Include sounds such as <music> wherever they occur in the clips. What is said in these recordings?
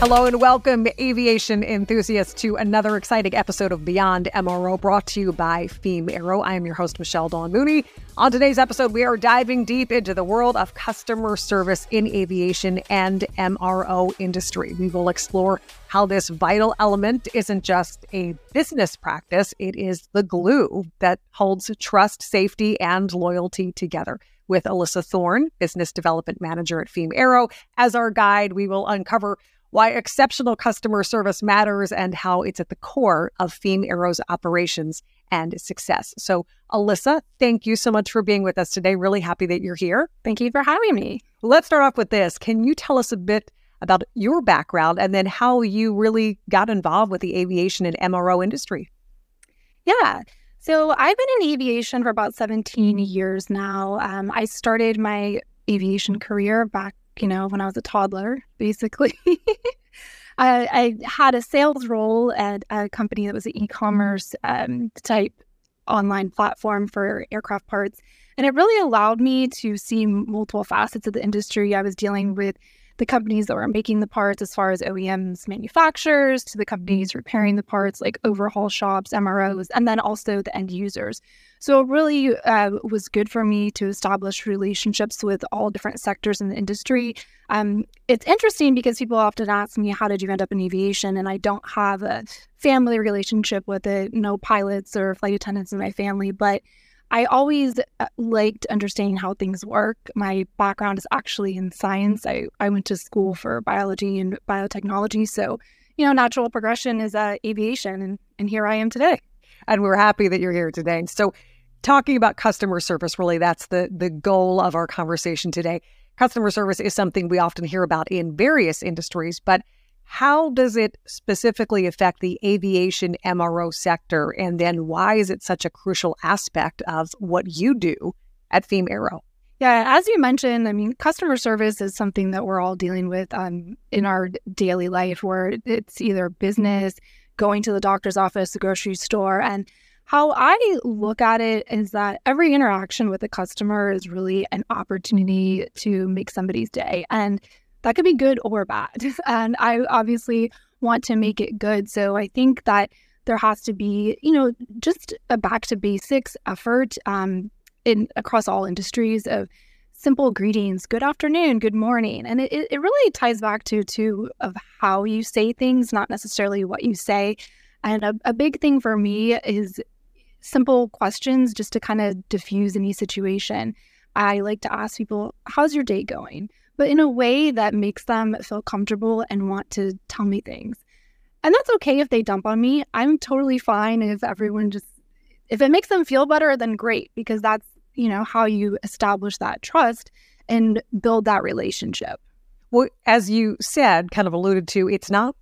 Hello and welcome, aviation enthusiasts, to another exciting episode of Beyond MRO brought to you by Feam Aero. I am your host, Michelle Dawn Mooney. On today's episode, we are diving deep into the world of customer service in aviation and MRO industry. We will explore how this vital element isn't just a business practice, it is the glue that holds trust, safety, and loyalty together with Alyssa Thorne, Business Development Manager at Feam Aero. As our guide, we will uncover why exceptional customer service matters and how it's at the core of FEAM Aero's operations and success. So, Alyssa, thank you so much for being with us today. Really happy that you're here. Thank you for having me. Let's start off with this. Can you tell us a bit about your background and then how you really got involved with the aviation and MRO industry? Yeah. So I've been in aviation for about 17 years now. Um, I started my aviation career back you know, when I was a toddler, basically. <laughs> I, I, had a sales role at a company that was an e-commerce um, type online platform for aircraft parts, and it really allowed me to see multiple facets of the industry. I was dealing with the companies that were making the parts, as far as OEMs, manufacturers, to the companies repairing the parts, like overhaul shops, MROs, and then also the end users. So it really uh, was good for me to establish relationships with all different sectors in the industry. Um, it's interesting because people often ask me, How did you end up in aviation? And I don't have a family relationship with it, no pilots or flight attendants in my family, but I always uh, liked understanding how things work. My background is actually in science. I, I went to school for biology and biotechnology. So, you know, natural progression is uh, aviation, and, and here I am today. And we're happy that you're here today. So, talking about customer service, really, that's the, the goal of our conversation today. Customer service is something we often hear about in various industries, but how does it specifically affect the aviation MRO sector? And then why is it such a crucial aspect of what you do at Feam Aero? Yeah, as you mentioned, I mean, customer service is something that we're all dealing with um, in our daily life, where it's either business, going to the doctor's office, the grocery store. And how I look at it is that every interaction with a customer is really an opportunity to make somebody's day. And that could be good or bad. <laughs> And I obviously want to make it good. So I think that there has to be, you know, just a back to basics effort um, in across all industries of simple greetings, good afternoon, good morning. And it, it really ties back to too of how you say things, not necessarily what you say. And a, a big thing for me is simple questions just to kind of diffuse any situation. I like to ask people, how's your day going? but in a way that makes them feel comfortable and want to tell me things. And that's okay if they dump on me. I'm totally fine if everyone just, if it makes them feel better, then great, because that's, you know, how you establish that trust and build that relationship. Well, as you said, kind of alluded to, it's not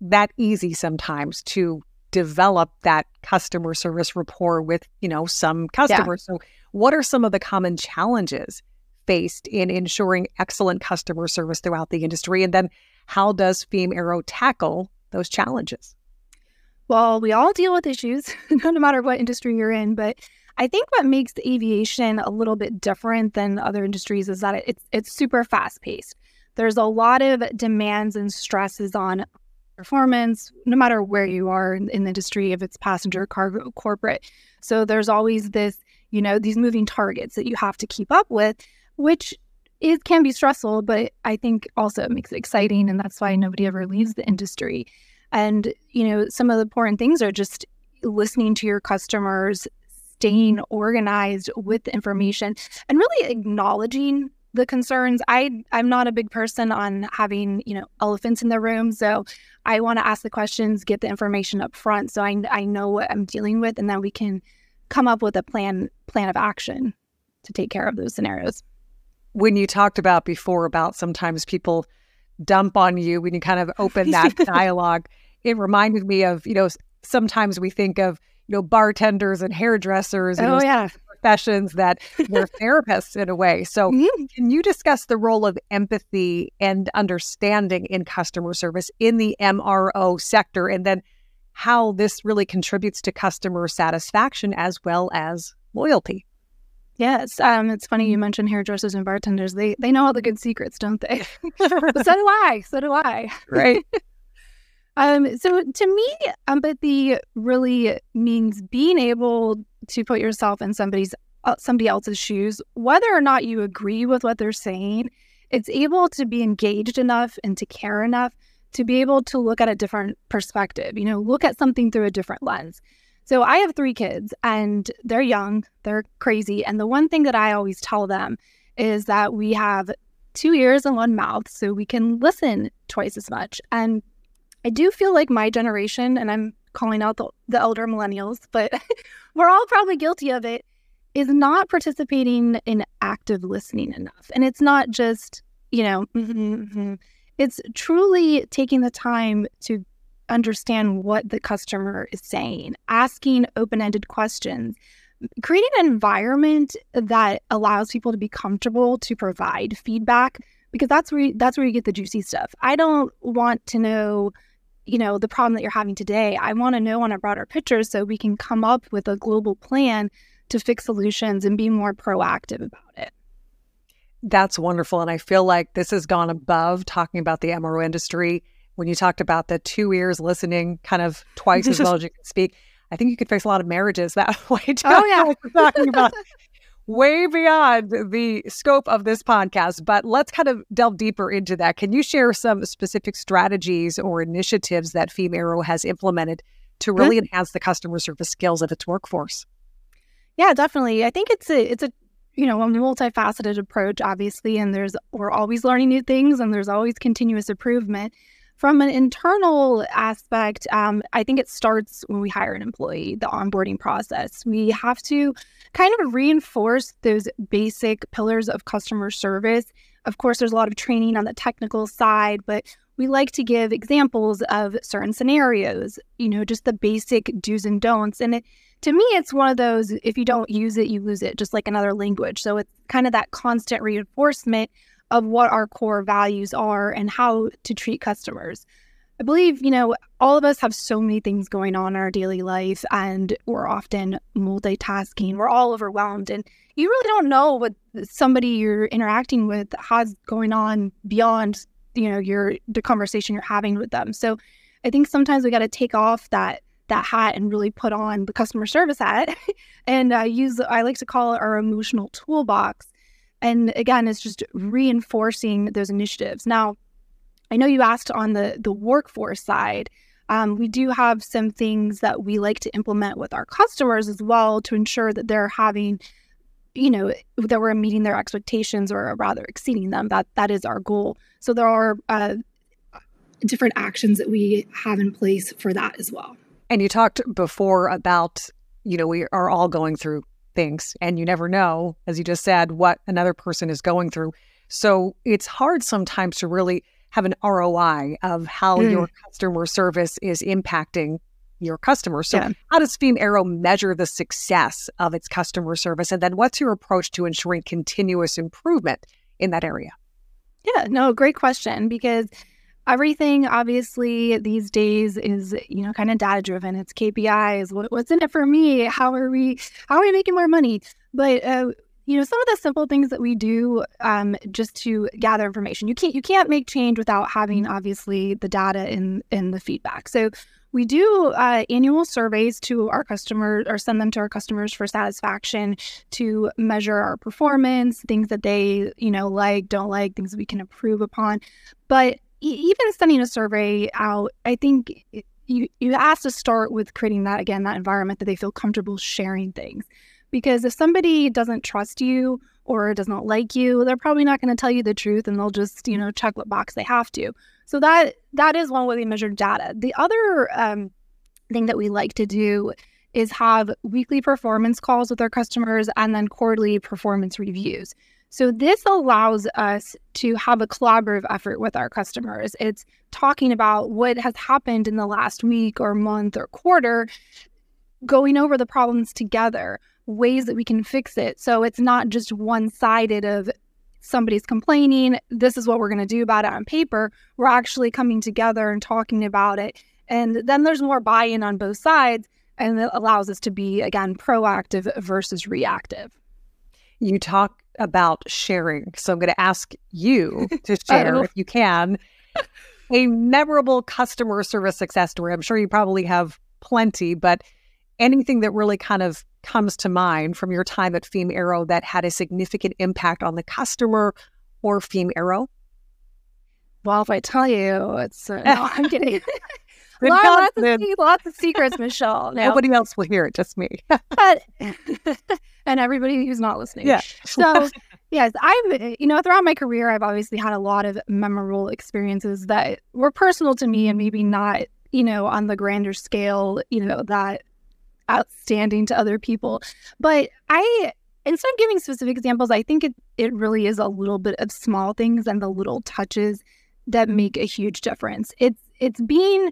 that easy sometimes to develop that customer service rapport with, you know, some customers. Yeah. So, what are some of the common challenges faced in ensuring excellent customer service throughout the industry? And then how does Feam Aero tackle those challenges? Well, we all deal with issues, <laughs> no matter what industry you're in. But I think what makes aviation a little bit different than other industries is that it's it's super fast paced. There's a lot of demands and stresses on performance, no matter where you are in, in the industry, if it's passenger, cargo, corporate. So there's always this, you know, these moving targets that you have to keep up with which it can be stressful, but I think also it makes it exciting. And that's why nobody ever leaves the industry. And, you know, some of the important things are just listening to your customers, staying organized with information, and really acknowledging the concerns. I I'm not a big person on having, you know, elephants in the room. So I want to ask the questions, get the information up front so I I know what I'm dealing with and then we can come up with a plan plan of action to take care of those scenarios when you talked about before about sometimes people dump on you when you kind of open that <laughs> dialogue, it reminded me of, you know, sometimes we think of, you know, bartenders and hairdressers and oh, yeah. professions that <laughs> were therapists in a way. So mm-hmm. can you discuss the role of empathy and understanding in customer service in the MRO sector and then how this really contributes to customer satisfaction as well as loyalty? Yes, um, it's funny you mentioned hairdressers and bartenders. They they know all the good secrets, don't they? <laughs> <laughs> so do I. So do I. Right. Um. So to me, empathy really means being able to put yourself in somebody's uh, somebody else's shoes, whether or not you agree with what they're saying. It's able to be engaged enough and to care enough to be able to look at a different perspective. You know, look at something through a different lens. So I have three kids and they're young, they're crazy. And the one thing that I always tell them is that we have two ears and one mouth, so we can listen twice as much. And I do feel like my generation, and I'm calling out the, the elder millennials, but <laughs> we're all probably guilty of it, is not participating in active listening enough. And it's not just, you know, <laughs> mm-hmm, mm-hmm. it's truly taking the time to understand what the customer is saying, asking open ended questions, creating an environment that allows people to be comfortable to provide feedback because that's where you, that's where you get the juicy stuff. I don't want to know, you know, the problem that you're having today. I want to know on a broader picture so we can come up with a global plan to fix solutions and be more proactive about it. That's wonderful. And I feel like this has gone above talking about the MRO industry when you talked about the two ears listening kind of twice as well as you can <laughs> speak. I think you could face a lot of marriages that <laughs> way too. Oh yeah, <laughs> talking about way beyond the scope of this podcast. But let's kind of delve deeper into that. Can you share some specific strategies or initiatives that FEAM Aero has implemented to really mm-hmm. enhance the customer service skills of its workforce? Yeah, definitely. I think it's a it's a you know a multifaceted approach, obviously, and there's we're always learning new things, and there's always continuous improvement. From an internal aspect, um, I think it starts when we hire an employee, the onboarding process. We have to kind of reinforce those basic pillars of customer service. Of course, there's a lot of training on the technical side, but we like to give examples of certain scenarios, you know, just the basic do's and don'ts. And it, to me, it's one of those if you don't use it, you lose it, just like another language. So it's kind of that constant reinforcement of what our core values are and how to treat customers. I believe, you know, all of us have so many things going on in our daily life and we're often multitasking. We're all overwhelmed and you really don't know what somebody you're interacting with has going on beyond, you know, your the conversation you're having with them. So I think sometimes we got to take off that that hat and really put on the customer service hat <laughs> and uh, use I like to call it our emotional toolbox and again, it's just reinforcing those initiatives. Now, I know you asked on the the workforce side. Um, we do have some things that we like to implement with our customers as well to ensure that they're having, you know, that we're meeting their expectations or rather exceeding them. That that is our goal. So there are uh, different actions that we have in place for that as well. And you talked before about, you know, we are all going through things and you never know, as you just said, what another person is going through. So it's hard sometimes to really have an ROI of how mm. your customer service is impacting your customers. So, yeah. how does FEAM Aero measure the success of its customer service? And then, what's your approach to ensuring continuous improvement in that area? Yeah, no, great question because everything obviously these days is you know kind of data driven it's kpis what, what's in it for me? How are we how are we making more money? But uh, you know some of the simple things that we do um, just to gather information. You can't you can't make change without having obviously the data in in the feedback. So we do uh, annual surveys to our customers or send them to our customers for satisfaction to measure our performance things that they you know like don't like things that we can improve upon. But even sending a survey out, I think you you have to start with creating that again that environment that they feel comfortable sharing things. Because if somebody doesn't trust you or does not like you, they're probably not going to tell you the truth, and they'll just you know check what box they have to. So that that is one way we measure data. The other um, thing that we like to do is have weekly performance calls with our customers and then quarterly performance reviews. So, this allows us to have a collaborative effort with our customers. It's talking about what has happened in the last week or month or quarter, going over the problems together, ways that we can fix it. So, it's not just one sided of somebody's complaining, this is what we're going to do about it on paper. We're actually coming together and talking about it. And then there's more buy in on both sides, and it allows us to be, again, proactive versus reactive. You talk about sharing. So I'm going to ask you <laughs> to share, if you can, a memorable customer service success story. I'm sure you probably have plenty, but anything that really kind of comes to mind from your time at FEAM Aero that had a significant impact on the customer or FEAM Aero? Well, if I tell you, it's uh, no, I'm <laughs> kidding. <laughs> lots, lots, of, lots of secrets, Michelle. <laughs> No. Nobody else will hear it, just me. <laughs> but <laughs> and everybody who's not listening. Yeah. so yes, I've you know throughout my career, I've obviously had a lot of memorable experiences that were personal to me and maybe not you know on the grander scale you know that outstanding to other people. But I instead of giving specific examples, I think it it really is a little bit of small things and the little touches that make a huge difference. It's it's being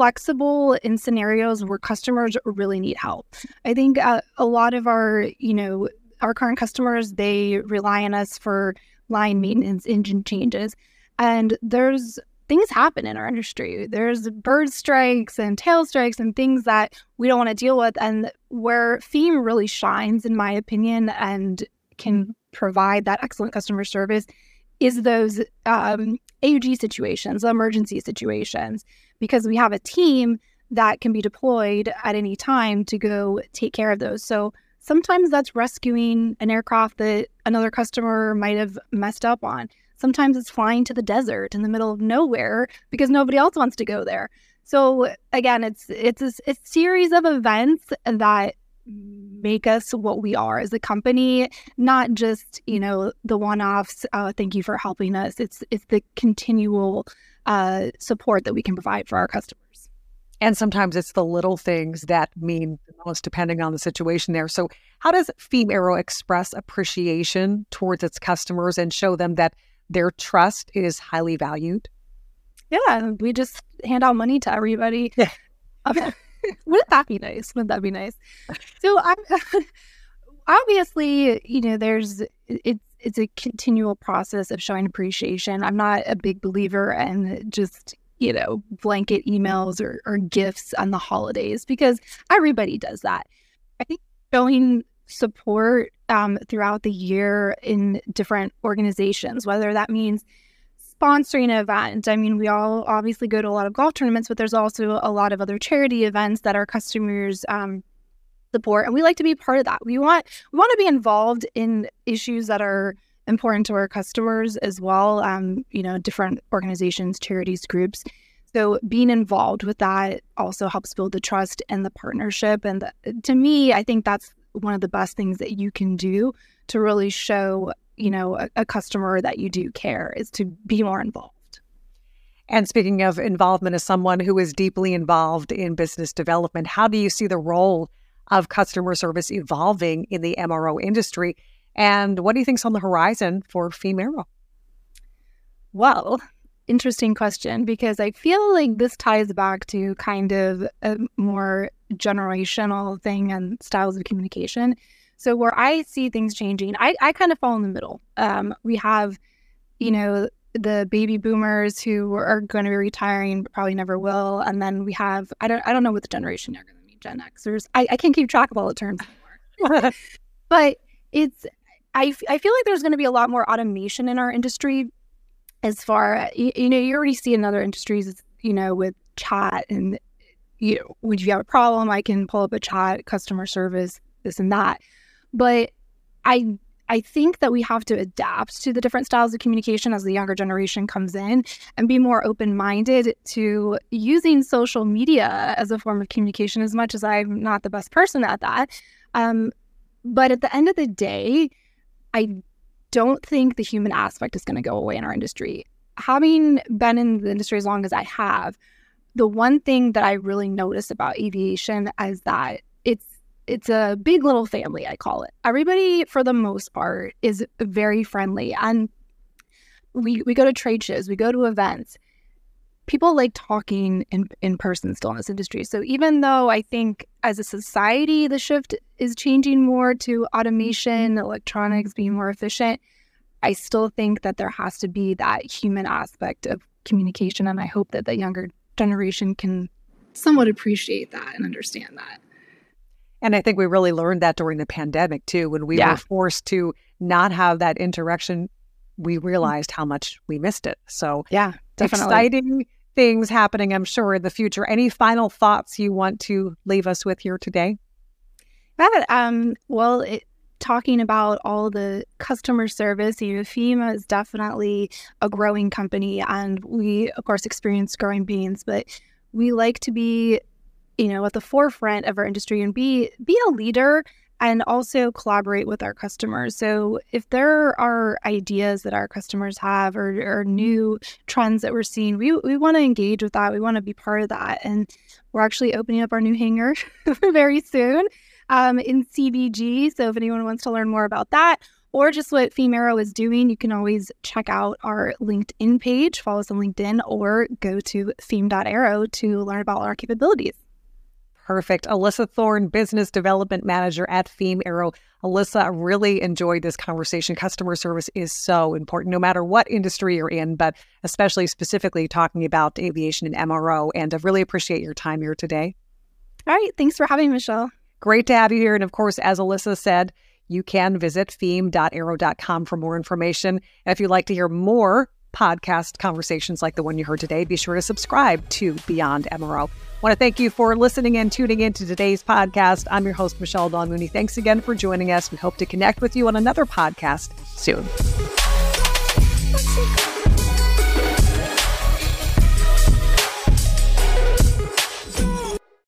flexible in scenarios where customers really need help. I think uh, a lot of our, you know, our current customers, they rely on us for line maintenance, engine changes. And there's things happen in our industry. There's bird strikes and tail strikes and things that we don't want to deal with. And where FEAM really shines, in my opinion, and can provide that excellent customer service is those um, AOG situations, emergency situations because we have a team that can be deployed at any time to go take care of those. So sometimes that's rescuing an aircraft that another customer might have messed up on. Sometimes it's flying to the desert in the middle of nowhere because nobody else wants to go there. So again, it's it's a, a series of events that make us what we are as a company, not just you know the one-offs. Uh, thank you for helping us. It's it's the continual uh, support that we can provide for our customers. And sometimes it's the little things that mean the most, depending on the situation there. So, how does Aero express appreciation towards its customers and show them that their trust is highly valued? Yeah, we just hand out money to everybody. Yeah. <laughs> <laughs> Wouldn't that be nice? Wouldn't that be nice? So, I'm <laughs> obviously, you know, there's it's it's a continual process of showing appreciation. I'm not a big believer in just you know blanket emails or, or gifts on the holidays because everybody does that. I think showing support um, throughout the year in different organizations, whether that means sponsoring an event. I mean, we all obviously go to a lot of golf tournaments, but there's also a lot of other charity events that our customers um, support and we like to be part of that we want we want to be involved in issues that are important to our customers as well um, you know different organizations charities groups so being involved with that also helps build the trust and the partnership and the, to me i think that's one of the best things that you can do to really show you know a, a customer that you do care is to be more involved and speaking of involvement as someone who is deeply involved in business development how do you see the role of customer service evolving in the MRO industry? And what do you think's on the horizon for FEAM Aero? Well, interesting question because I feel like this ties back to kind of a more generational thing and styles of communication. So where I see things changing, I, I kind of fall in the middle. Um, we have, you know, the baby boomers who are going to be retiring, but probably never will, and then we have I don't I don't know what the generation they're going to be Gen Xers. I, I can't keep track of all the terms anymore. <laughs> but it's I, I feel like there's going to be a lot more automation in our industry as far you, you know you already see in other industries you know with chat and you know when you have a problem I can pull up a chat customer service this and that but I I think that we have to adapt to the different styles of communication as the younger generation comes in and be more open minded to using social media as a form of communication, as much as I'm not the best person at that. Um, but at the end of the day, I don't think the human aspect is going to go away in our industry. Having been in the industry as long as I have, the one thing that I really notice about aviation is that it's a big little family, I call it. Everybody, for the most part, is very friendly. And we, we go to trade shows, we go to events. People like talking in, in person still in this industry. So even though I think as a society, the shift is changing more to automation, mm-hmm. electronics being more efficient, I still think that there has to be that human aspect of communication. And I hope that the younger generation can somewhat appreciate that and understand that. And I think we really learned that during the pandemic too, when we Yeah. were forced to not have that interaction. We realized how much we missed it. So Yeah, definitely. exciting things happening, I'm sure, in the future. Any final thoughts you want to leave us with here today? Yeah, um, well, it, talking about all the customer service, you know, FEMA is definitely a growing company, and we, of course, experience growing pains, but we like to be, you know, at the forefront of our industry and be be a leader and also collaborate with our customers. So if there are ideas that our customers have or, or new trends that we're seeing, we, we want to engage with that. We want to be part of that. And we're actually opening up our new hangar <laughs> very soon um, in CVG. So if anyone wants to learn more about that or just what FEAM Aero is doing, you can always check out our LinkedIn page, follow us on LinkedIn, or go to feam.aero to learn about our capabilities. Perfect. Alyssa Thorne, Business Development Manager at FEAM Aero. Alyssa, I really enjoyed this conversation. Customer service is so important, no matter what industry you're in, but especially specifically talking about aviation and MRO. And I really appreciate your time here today. All right. Thanks for having me, Michelle. Great to have you here. And of course, as Alyssa said, you can visit feam.aero.com for more information. And if you'd like to hear more podcast conversations like the one you heard today, be sure to subscribe to Beyond MRO. I want to thank you for listening and tuning in to today's podcast. I'm your host, Michelle Dawn Mooney. Thanks again for joining us. We hope to connect with you on another podcast soon.